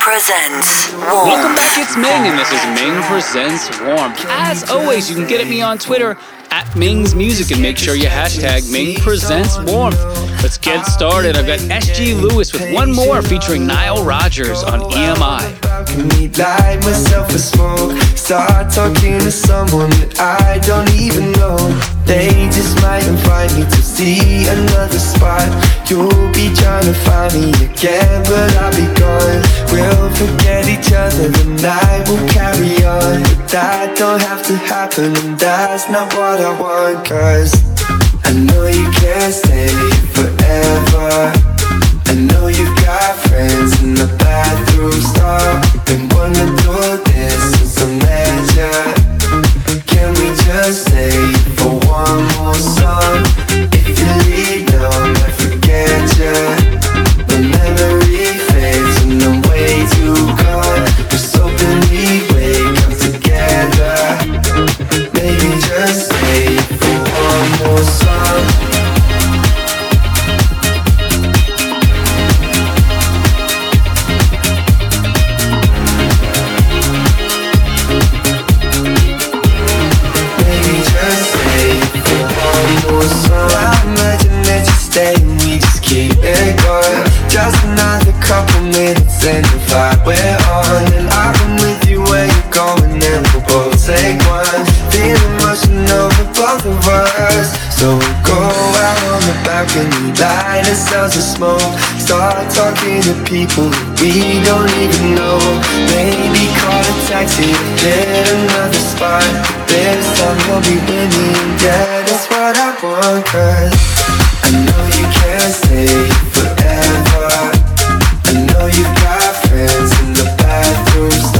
Presents. Welcome back, it's Ming, and this is Ming Presents Warmth. As always, you can get at me on Twitter at Ming's Music and make sure you hashtag Ming Presents Warmth. Let's get started. I've got SG Lewis with one more featuring Nile Rodgers on EMI. Balcony, light myself a smoke. Start talking to someone that I don't even know. They just might invite me to see another spot. You'll be trying to find me again, but I'll be gone. We'll forget each other, the night will carry on. But that don't have to happen, and that's not what I want. Cause I know you can't stay forever. Maybe just stay for one more song. Minutes and the vibe we're on. And I've been with you where you're going and we'll both take one. Feel emotion over both of us. So we'll go out on the balcony, light ourselves a smoke. Start talking to people we don't even know. Maybe call a taxi, hit another spot. This time we'll be winning, yeah, that's what I want. Cause I know you can't stay bathroom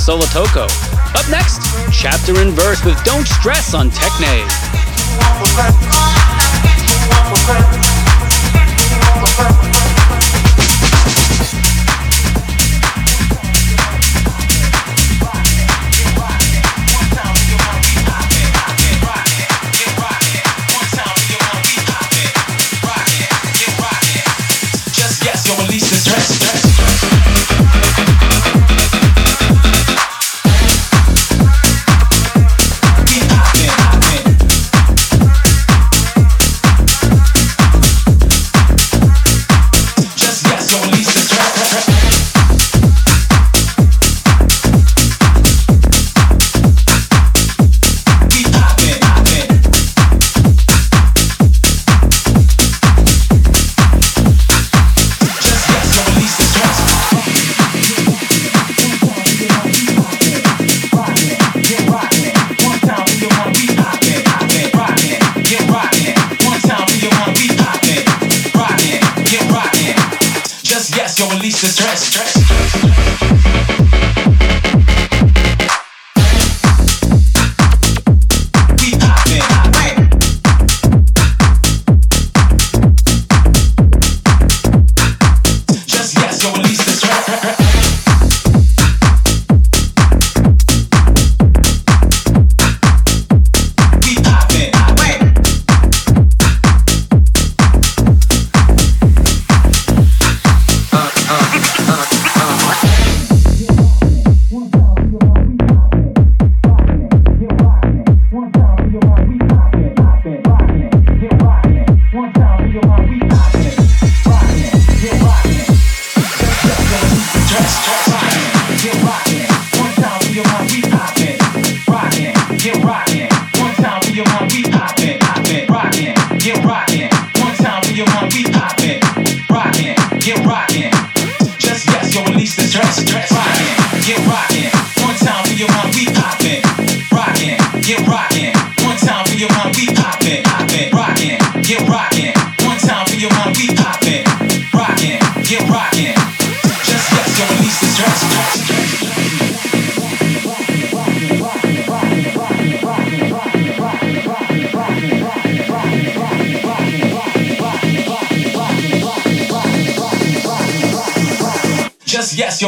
Solotoko. Up next, Chapter and Verse with Don't Stress on Techne.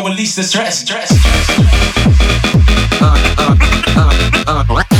Release the stress, stress. Uh, uh, uh, yo,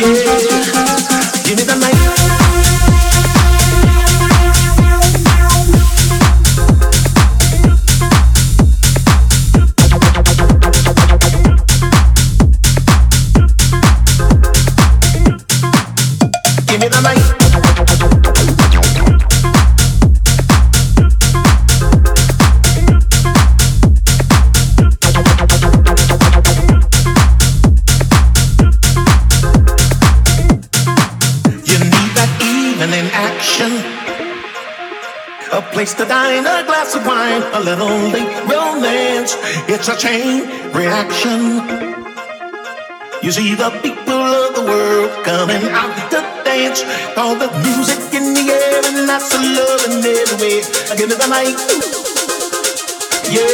Yeah, give me the night. You see the people of the world coming out to dance. All the music in the air and lots of love in every way. Give me the mic. Yeah.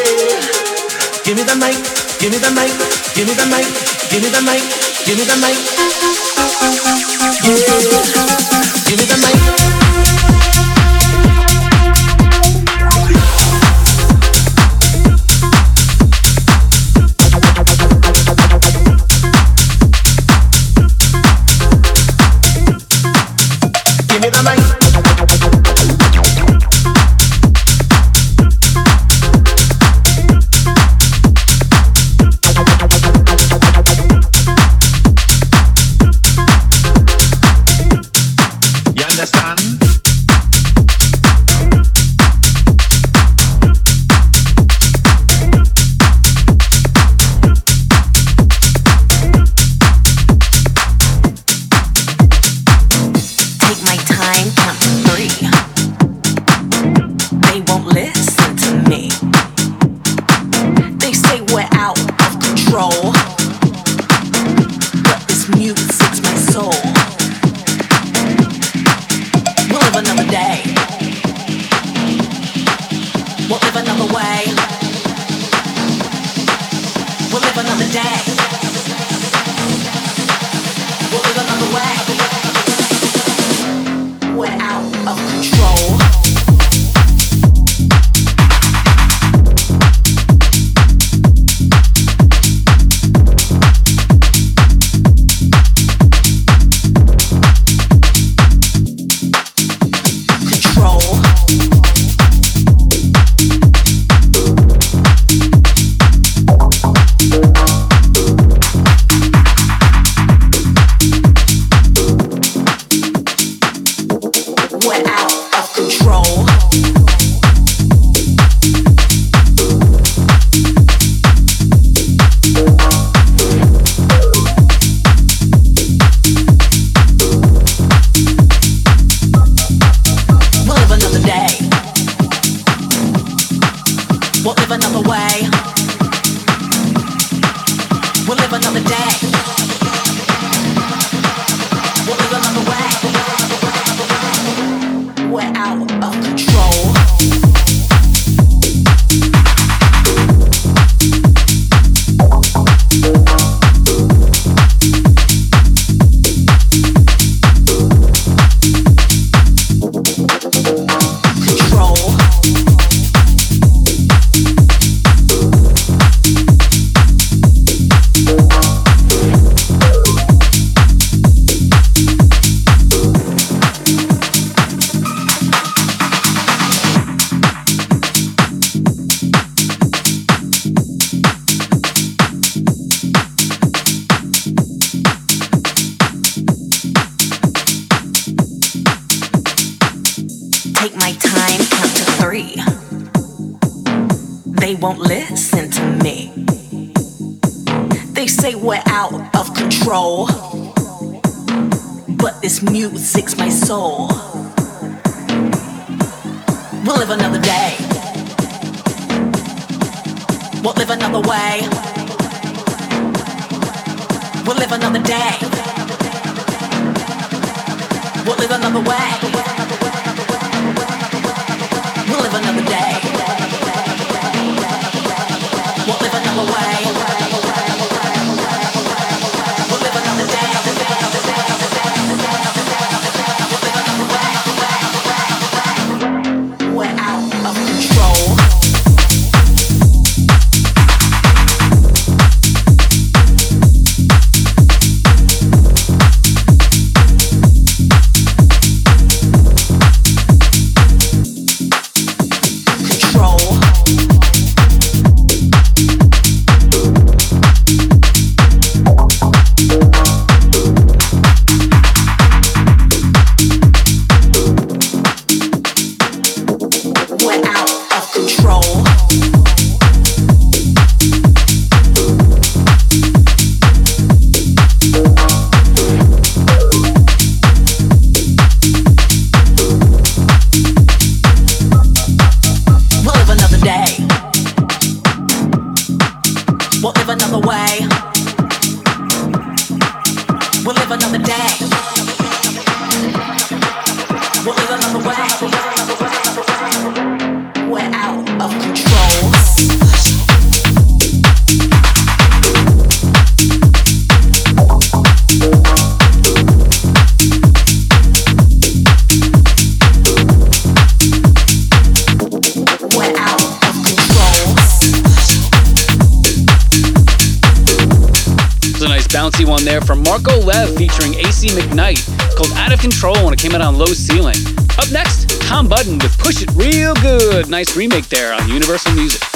Give me the mic. Give me the mic. Give me the mic. Give me the mic. Give me the mic. Yeah. Give me the mic. soul. one there from Marco Lev featuring AC McKnight called Out of Control when it came out on Low Ceiling. Up next, Tom Button with Push It Real Good. Nice remake there on Universal Music.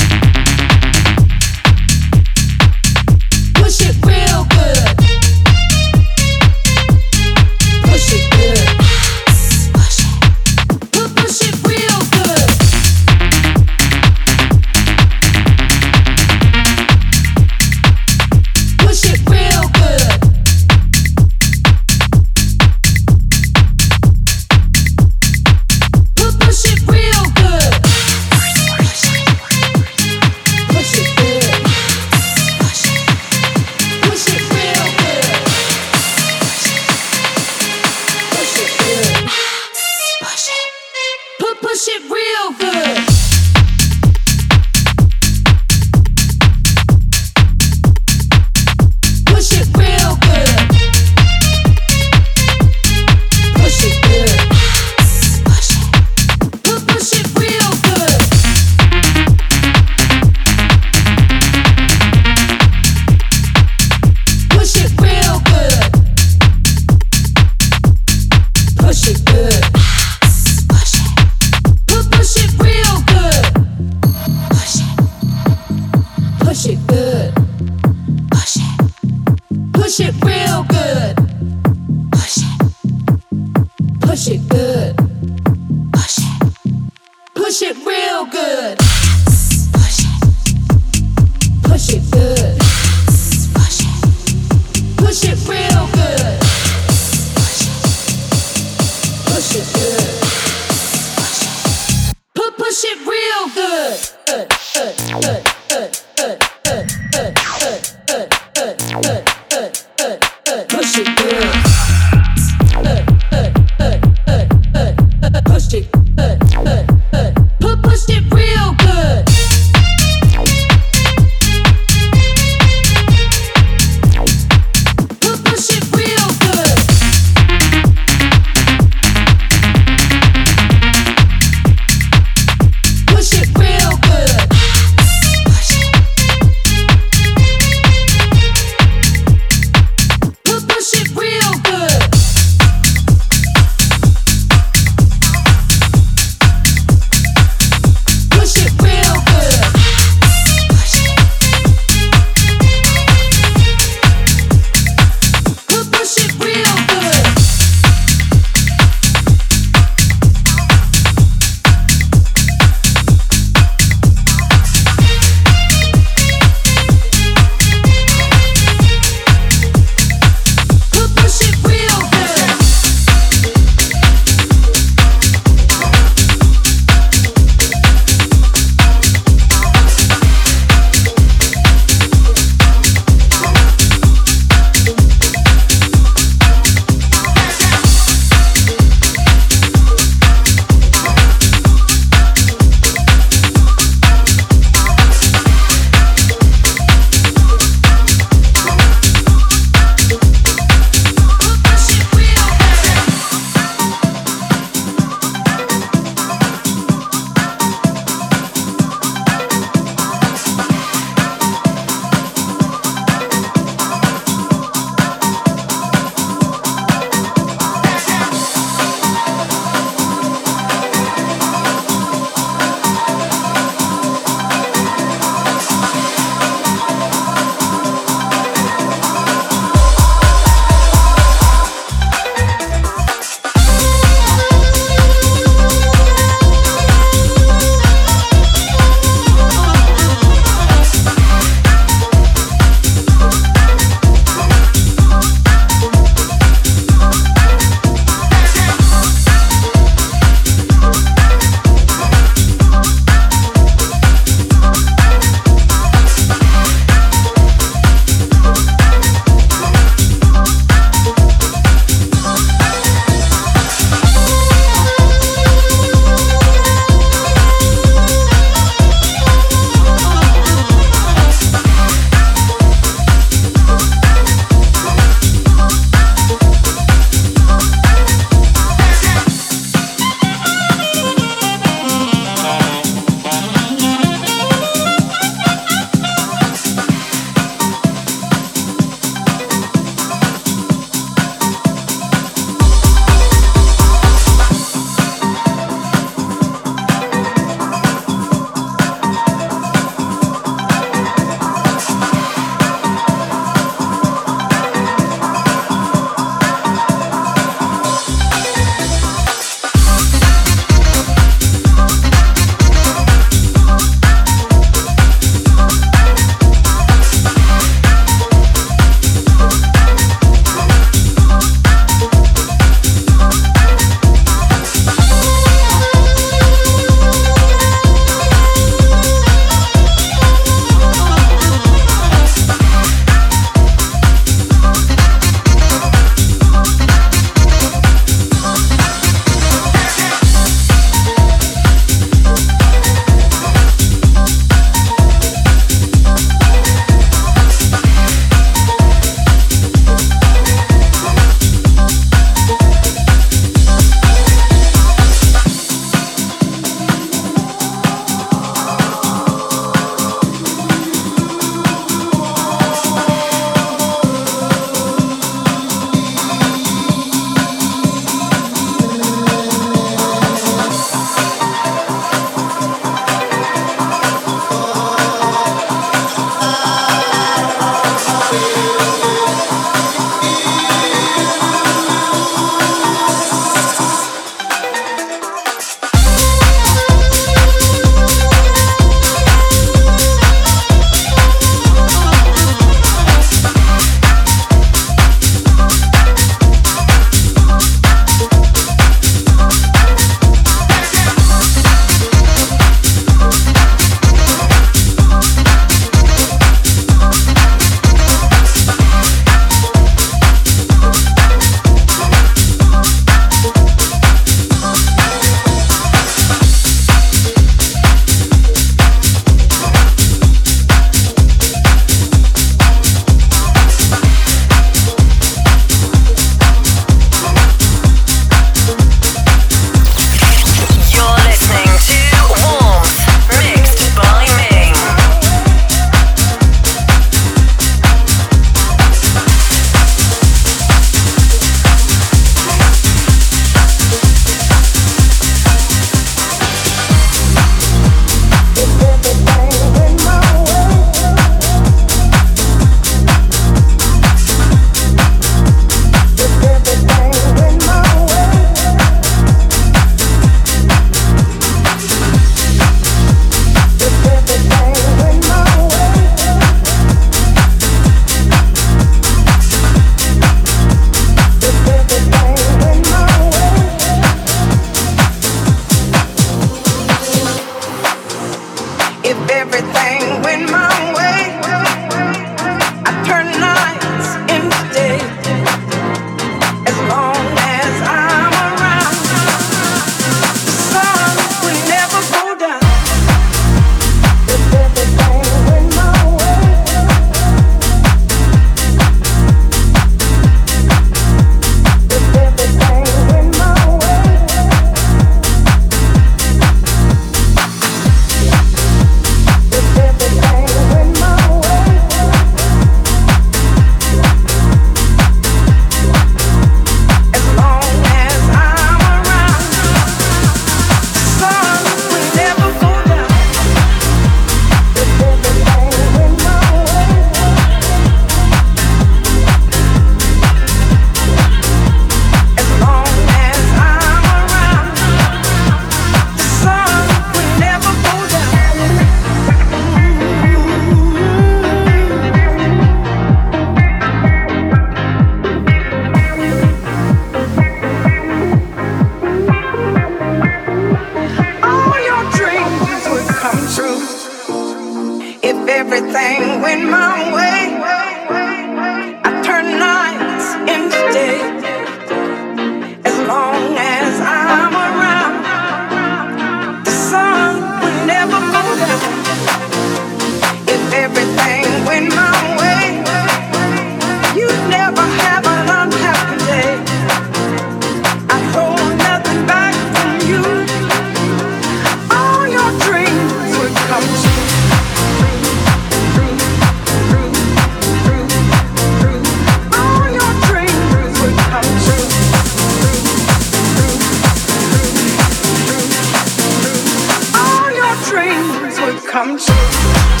come true.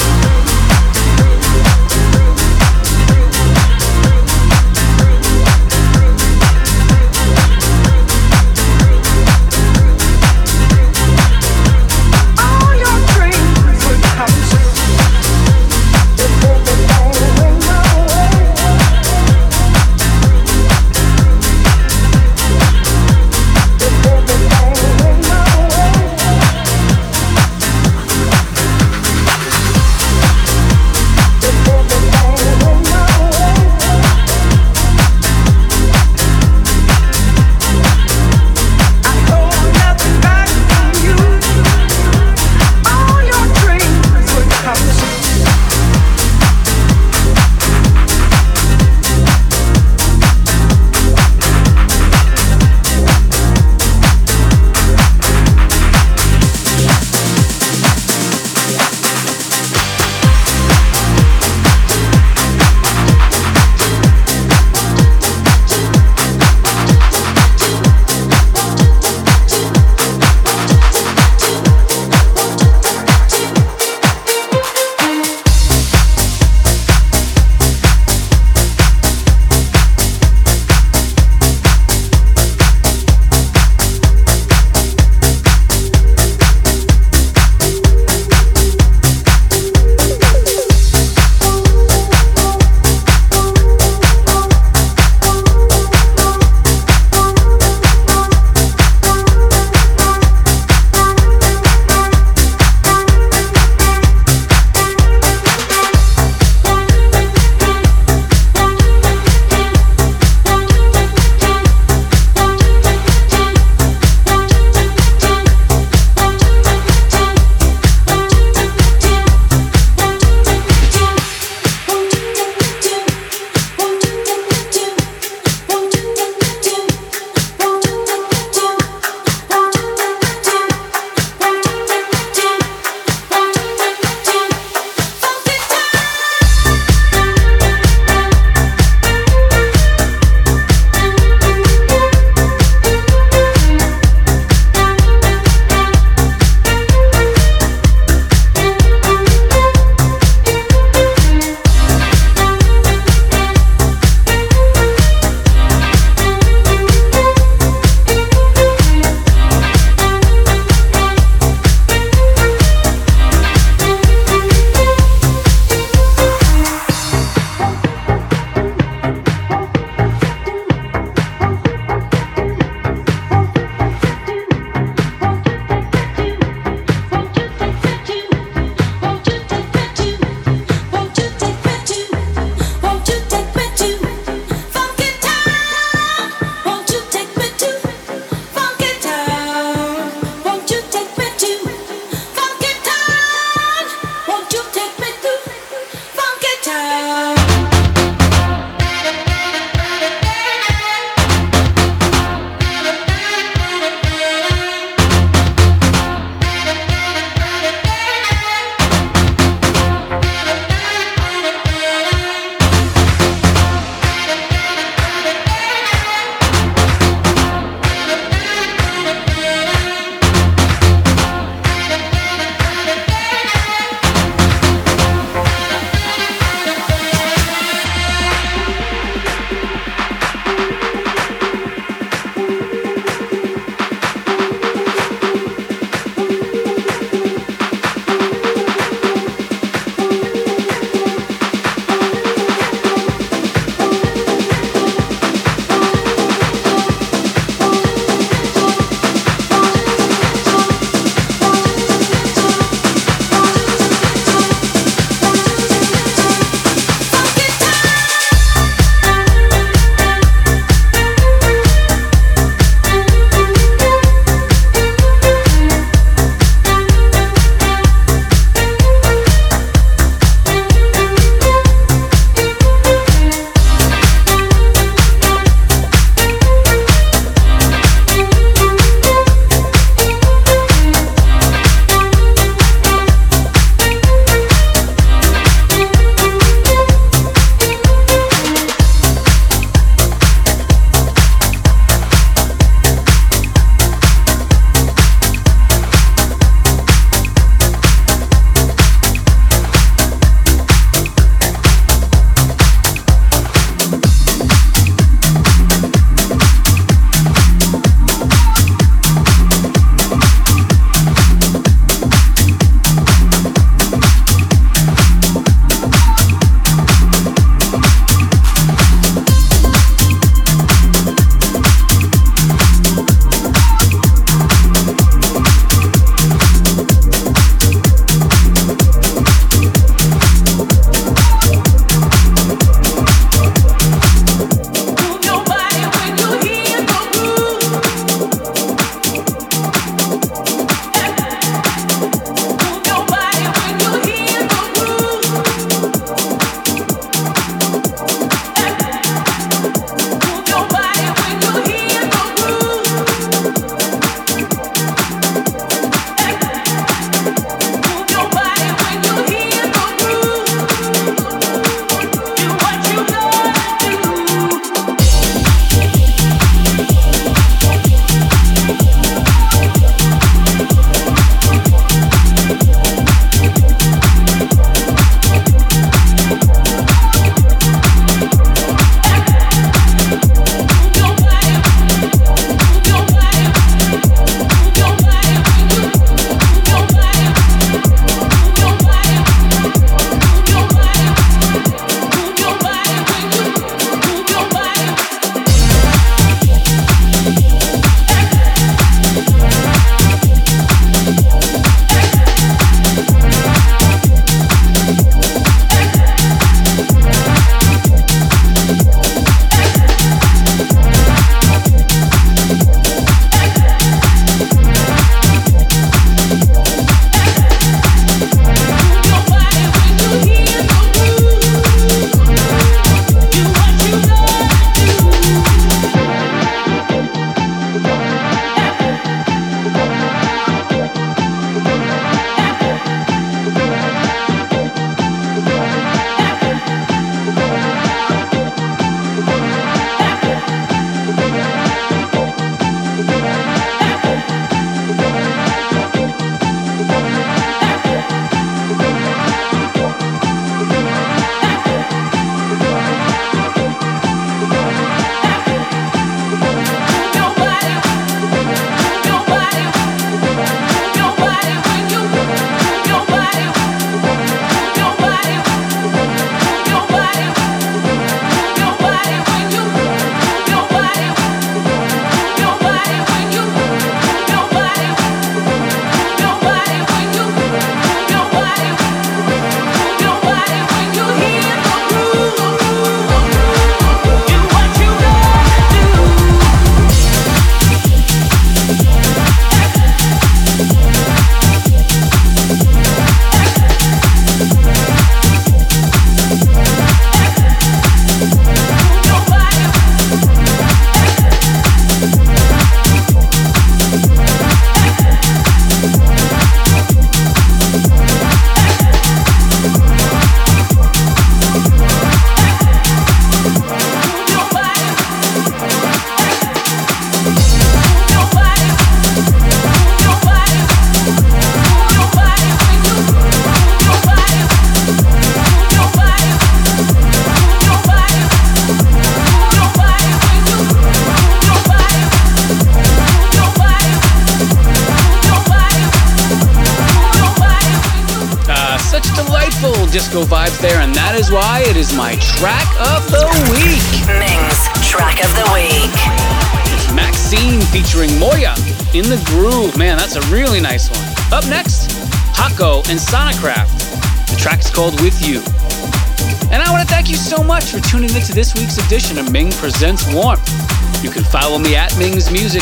Much for tuning into this week's edition of Ming Presents Warmth. You can follow me at Ming's Music.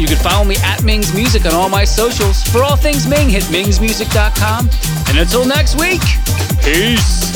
You can follow me at Ming's Music on all my socials. For all things Ming, hit mingsmusic.com. And until next week, peace.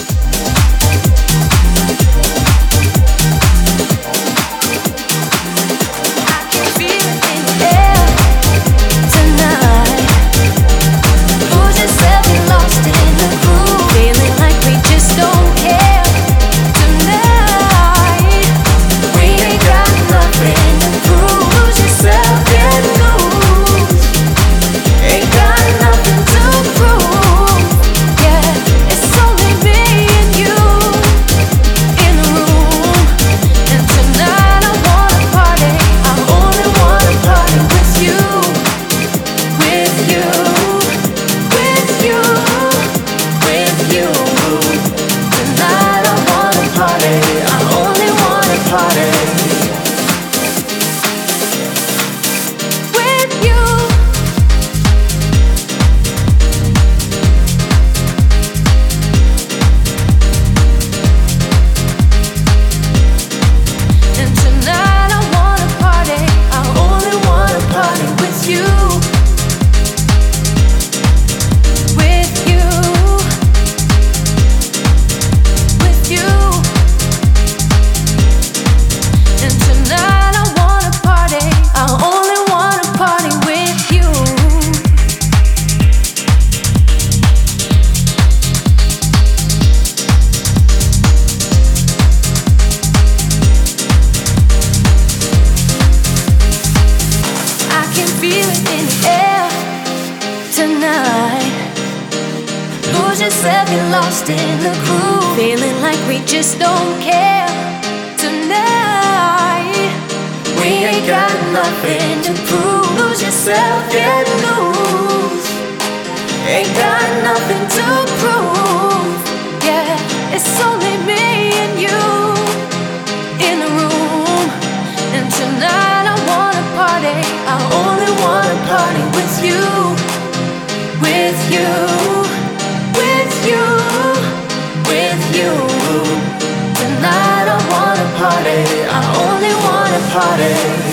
get lost in the groove. Feeling like we just don't care tonight. We ain't got nothing to prove. Lose yourself get loose. Ain't got nothing to prove. Yeah, it's only me and you in the room. And tonight I wanna party. I only wanna party with you. With you. Party. I only wanna party.